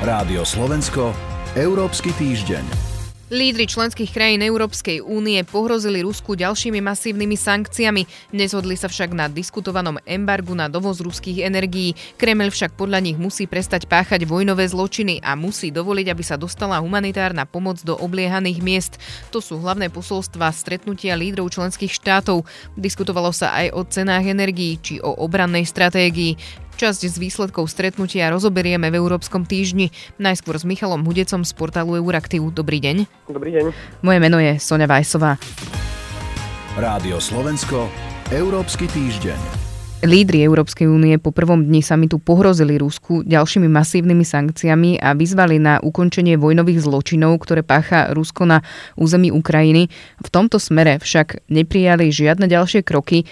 Rádio Slovensko, Európsky týždeň. Lídry členských krajín Európskej únie pohrozili Rusku ďalšími masívnymi sankciami. Nezhodli sa však na diskutovanom embargu na dovoz ruských energií. Kreml však podľa nich musí prestať páchať vojnové zločiny a musí dovoliť, aby sa dostala humanitárna pomoc do obliehaných miest. To sú hlavné posolstva stretnutia lídrov členských štátov. Diskutovalo sa aj o cenách energií či o obrannej stratégii. Časť z výsledkov stretnutia rozoberieme v Európskom týždni. Najskôr s Michalom Hudecom z portálu Euraktiv. Dobrý deň. Dobrý deň. Moje meno je Sonja Vajsová. Rádio Slovensko, Európsky týždeň. Lídry Európskej únie po prvom dni samitu pohrozili Rusku ďalšími masívnymi sankciami a vyzvali na ukončenie vojnových zločinov, ktoré pácha Rusko na území Ukrajiny. V tomto smere však neprijali žiadne ďalšie kroky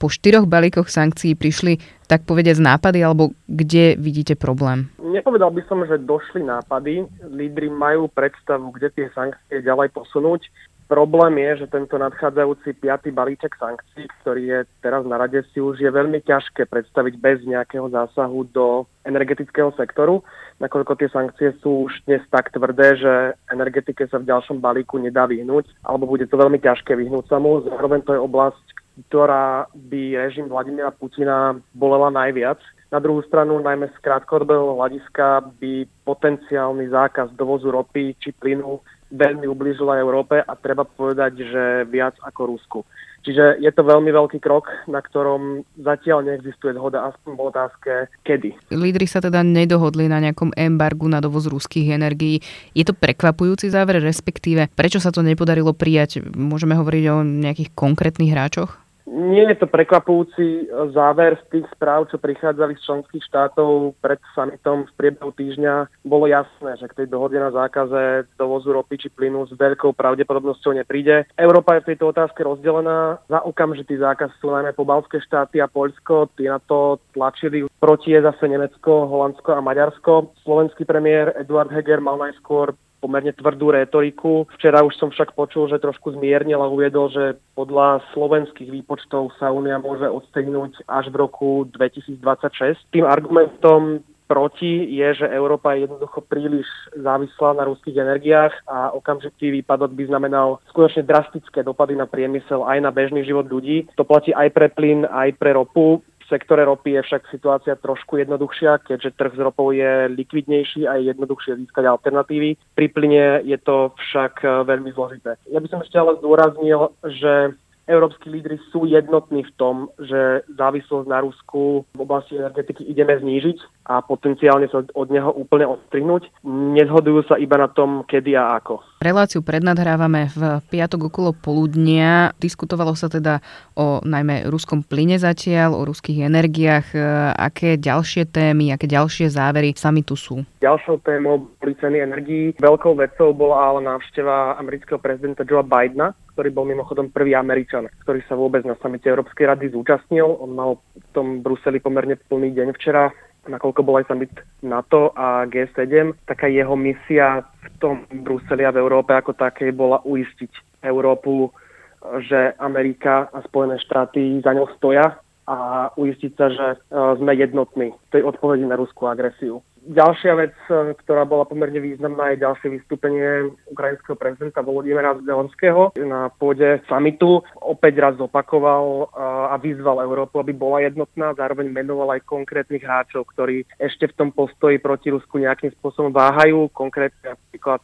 po štyroch balíkoch sankcií prišli tak povedať z nápady, alebo kde vidíte problém? Nepovedal by som, že došli nápady. Lídry majú predstavu, kde tie sankcie ďalej posunúť. Problém je, že tento nadchádzajúci piatý balíček sankcií, ktorý je teraz na rade, si už je veľmi ťažké predstaviť bez nejakého zásahu do energetického sektoru, nakoľko tie sankcie sú už dnes tak tvrdé, že energetike sa v ďalšom balíku nedá vyhnúť, alebo bude to veľmi ťažké vyhnúť sa mu. Zároveň to je oblasť, ktorá by režim Vladimira Putina bolela najviac. Na druhú stranu, najmä z krátkodobého hľadiska, by potenciálny zákaz dovozu ropy či plynu veľmi ublížila Európe a treba povedať, že viac ako Rusku. Čiže je to veľmi veľký krok, na ktorom zatiaľ neexistuje zhoda, aspoň v otázke kedy. Lídry sa teda nedohodli na nejakom embargu na dovoz ruských energií. Je to prekvapujúci záver, respektíve prečo sa to nepodarilo prijať? Môžeme hovoriť o nejakých konkrétnych hráčoch? Nie je to prekvapujúci záver z tých správ, čo prichádzali z členských štátov pred summitom v priebehu týždňa. Bolo jasné, že k tej dohode na zákaze dovozu ropy či plynu s veľkou pravdepodobnosťou nepríde. Európa je v tejto otázke rozdelená. Za okamžitý zákaz sú najmä pobalské štáty a Poľsko. Tí na to tlačili. Proti je zase Nemecko, Holandsko a Maďarsko. Slovenský premiér Eduard Heger mal najskôr pomerne tvrdú retoriku. Včera už som však počul, že trošku zmiernil a uviedol, že podľa slovenských výpočtov sa Únia môže odstehnúť až v roku 2026. Tým argumentom proti je, že Európa je jednoducho príliš závislá na ruských energiách a okamžitý výpadok by znamenal skutočne drastické dopady na priemysel aj na bežný život ľudí. To platí aj pre plyn, aj pre ropu sektore ropy je však situácia trošku jednoduchšia, keďže trh s ropou je likvidnejší a je jednoduchšie získať alternatívy. Pri plyne je to však eh, veľmi zložité. Ja by som ešte ale zdôraznil, že európsky lídry sú jednotní v tom, že závislosť na Rusku v oblasti energetiky ideme znížiť a potenciálne sa od neho úplne odstrihnúť. Nezhodujú sa iba na tom, kedy a ako. Reláciu prednadhrávame v piatok okolo poludnia. Diskutovalo sa teda o najmä ruskom plyne zatiaľ, o ruských energiách. Aké ďalšie témy, aké ďalšie závery sami tu sú? Ďalšou témou boli ceny energií. Veľkou vecou bola ale návšteva amerického prezidenta Joea Bidena, ktorý bol mimochodom prvý Američan, ktorý sa vôbec na samite Európskej rady zúčastnil. On mal v tom Bruseli pomerne plný deň včera, nakoľko bol aj summit NATO a G7. Taká jeho misia v tom Bruseli a v Európe ako takej bola uistiť Európu, že Amerika a Spojené štáty za ňou stoja a uistiť sa, že e, sme jednotní v tej odpovedi na ruskú agresiu. Ďalšia vec, e, ktorá bola pomerne významná, je ďalšie vystúpenie ukrajinského prezidenta Volodymyra Zelenského na pôde samitu. Opäť raz zopakoval e, a vyzval Európu, aby bola jednotná, zároveň menoval aj konkrétnych hráčov, ktorí ešte v tom postoji proti Rusku nejakým spôsobom váhajú, konkrétne napríklad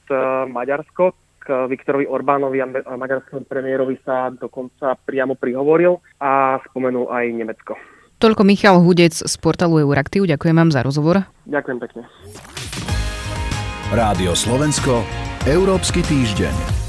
Maďarsko k Viktorovi Orbánovi a maďarskému premiérovi sa dokonca priamo prihovoril a spomenul aj Nemecko. Toľko Michal Hudec z portálu Euraktiv. Ďakujem vám za rozhovor. Ďakujem pekne. Rádio Slovensko, Európsky týždeň.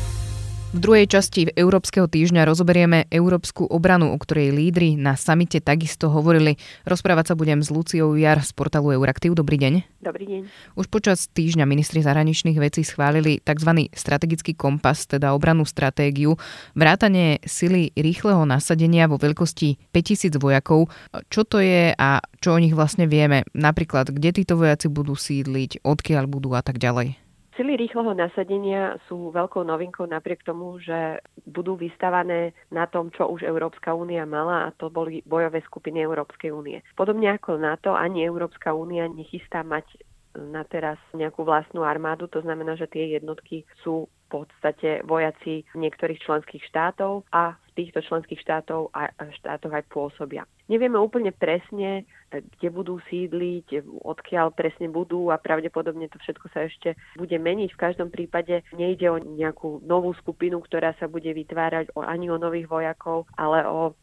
V druhej časti Európskeho týždňa rozoberieme európsku obranu, o ktorej lídry na samite takisto hovorili. Rozprávať sa budem s Luciou Jar z portálu Euraktiv. Dobrý deň. Dobrý deň. Už počas týždňa ministri zahraničných vecí schválili tzv. strategický kompas, teda obrannú stratégiu, vrátanie sily rýchleho nasadenia vo veľkosti 5000 vojakov. Čo to je a čo o nich vlastne vieme? Napríklad, kde títo vojaci budú sídliť, odkiaľ budú a tak ďalej. Sily rýchleho nasadenia sú veľkou novinkou napriek tomu, že budú vystavané na tom, čo už Európska únia mala a to boli bojové skupiny Európskej únie. Podobne ako NATO, ani Európska únia nechystá mať na teraz nejakú vlastnú armádu, to znamená, že tie jednotky sú podstate vojaci niektorých členských štátov a v týchto členských štátov a štátoch aj pôsobia. Nevieme úplne presne, kde budú sídliť, odkiaľ presne budú a pravdepodobne to všetko sa ešte bude meniť. V každom prípade nejde o nejakú novú skupinu, ktorá sa bude vytvárať ani o nových vojakov, ale o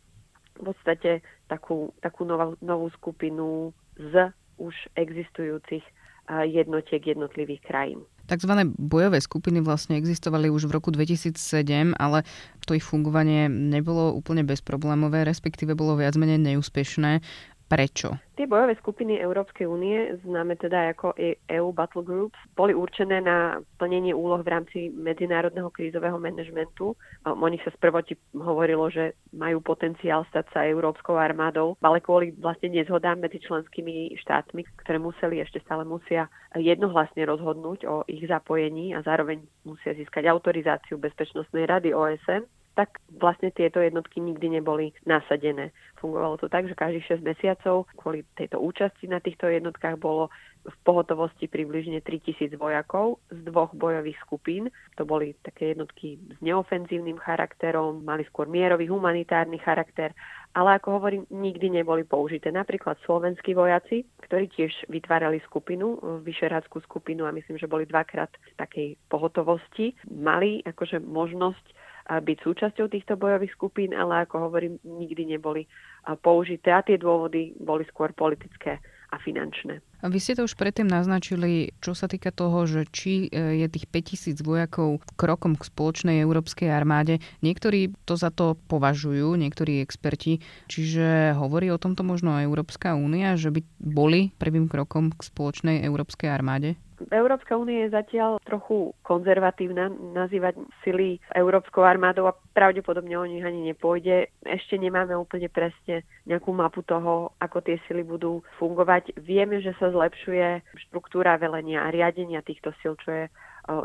v podstate takú, takú novú, novú skupinu z už existujúcich jednotiek jednotlivých krajín. Takzvané bojové skupiny vlastne existovali už v roku 2007, ale to ich fungovanie nebolo úplne bezproblémové, respektíve bolo viac menej neúspešné. Prečo? Tie bojové skupiny Európskej únie, známe teda ako EU e Battle Groups, boli určené na plnenie úloh v rámci medzinárodného krízového manažmentu. O nich sa sprvoti hovorilo, že majú potenciál stať sa európskou armádou, ale kvôli vlastne nezhodám medzi členskými štátmi, ktoré museli ešte stále musia jednohlasne rozhodnúť o ich zapojení a zároveň musia získať autorizáciu Bezpečnostnej rady OSN, tak vlastne tieto jednotky nikdy neboli nasadené. Fungovalo to tak, že každých 6 mesiacov kvôli tejto účasti na týchto jednotkách bolo v pohotovosti približne 3000 vojakov z dvoch bojových skupín. To boli také jednotky s neofenzívnym charakterom, mali skôr mierový humanitárny charakter, ale ako hovorím, nikdy neboli použité. Napríklad slovenskí vojaci, ktorí tiež vytvárali skupinu, vyšeráckú skupinu a myslím, že boli dvakrát v takej pohotovosti, mali akože možnosť byť súčasťou týchto bojových skupín, ale ako hovorím, nikdy neboli použité a tie dôvody boli skôr politické a finančné. A vy ste to už predtým naznačili, čo sa týka toho, že či e, je tých 5000 vojakov krokom k spoločnej európskej armáde. Niektorí to za to považujú, niektorí experti. Čiže hovorí o tomto možno Európska únia, že by boli prvým krokom k spoločnej európskej armáde? Európska únia je zatiaľ trochu konzervatívna nazývať sily Európskou armádou a pravdepodobne o nich ani nepôjde. Ešte nemáme úplne presne nejakú mapu toho, ako tie sily budú fungovať. Vieme, že sa zlepšuje štruktúra velenia a riadenia týchto sil, čo je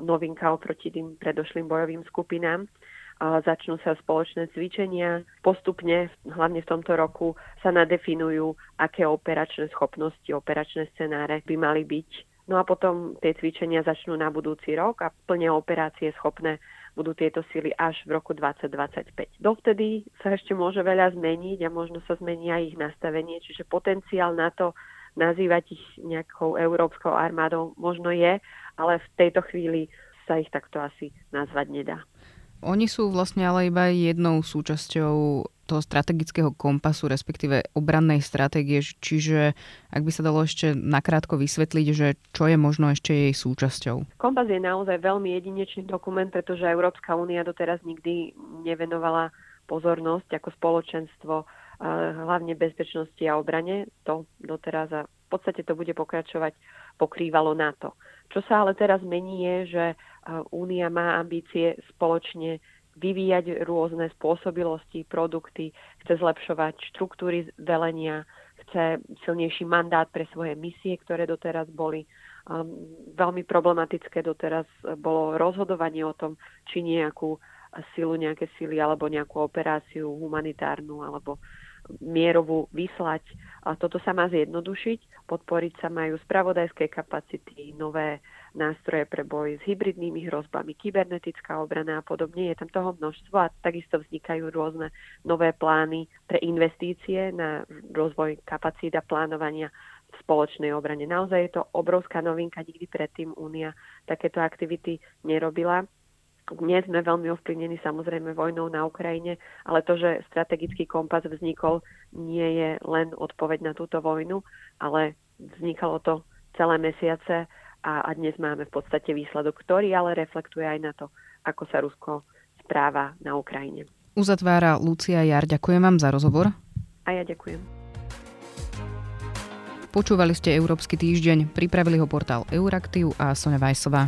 novinka oproti tým predošlým bojovým skupinám začnú sa spoločné cvičenia. Postupne, hlavne v tomto roku, sa nadefinujú, aké operačné schopnosti, operačné scenáre by mali byť No a potom tie cvičenia začnú na budúci rok a plne operácie schopné budú tieto síly až v roku 2025. Dovtedy sa ešte môže veľa zmeniť a možno sa zmení aj ich nastavenie, čiže potenciál na to nazývať ich nejakou európskou armádou možno je, ale v tejto chvíli sa ich takto asi nazvať nedá. Oni sú vlastne ale iba jednou súčasťou toho strategického kompasu, respektíve obrannej stratégie, čiže ak by sa dalo ešte nakrátko vysvetliť, že čo je možno ešte jej súčasťou. Kompas je naozaj veľmi jedinečný dokument, pretože Európska únia doteraz nikdy nevenovala pozornosť ako spoločenstvo hlavne bezpečnosti a obrane. To doteraz a v podstate to bude pokračovať pokrývalo NATO. Čo sa ale teraz mení je, že Únia má ambície spoločne vyvíjať rôzne spôsobilosti, produkty, chce zlepšovať štruktúry velenia, chce silnejší mandát pre svoje misie, ktoré doteraz boli. Um, veľmi problematické doteraz bolo rozhodovanie o tom, či nejakú silu, nejaké sily alebo nejakú operáciu humanitárnu alebo mierovú vyslať. A toto sa má zjednodušiť, podporiť sa majú spravodajské kapacity, nové nástroje pre boj s hybridnými hrozbami, kybernetická obrana a podobne. Je tam toho množstvo a takisto vznikajú rôzne nové plány pre investície na rozvoj kapacít a plánovania v spoločnej obrane. Naozaj je to obrovská novinka, nikdy predtým Únia takéto aktivity nerobila. Dnes sme veľmi ovplyvnení samozrejme vojnou na Ukrajine, ale to, že strategický kompas vznikol, nie je len odpoveď na túto vojnu, ale vznikalo to celé mesiace a, a dnes máme v podstate výsledok, ktorý ale reflektuje aj na to, ako sa Rusko správa na Ukrajine. Uzatvára Lucia Jar. Ďakujem vám za rozhovor. A ja ďakujem. Počúvali ste Európsky týždeň, pripravili ho portál Euraktiv a Sonja Vajsová.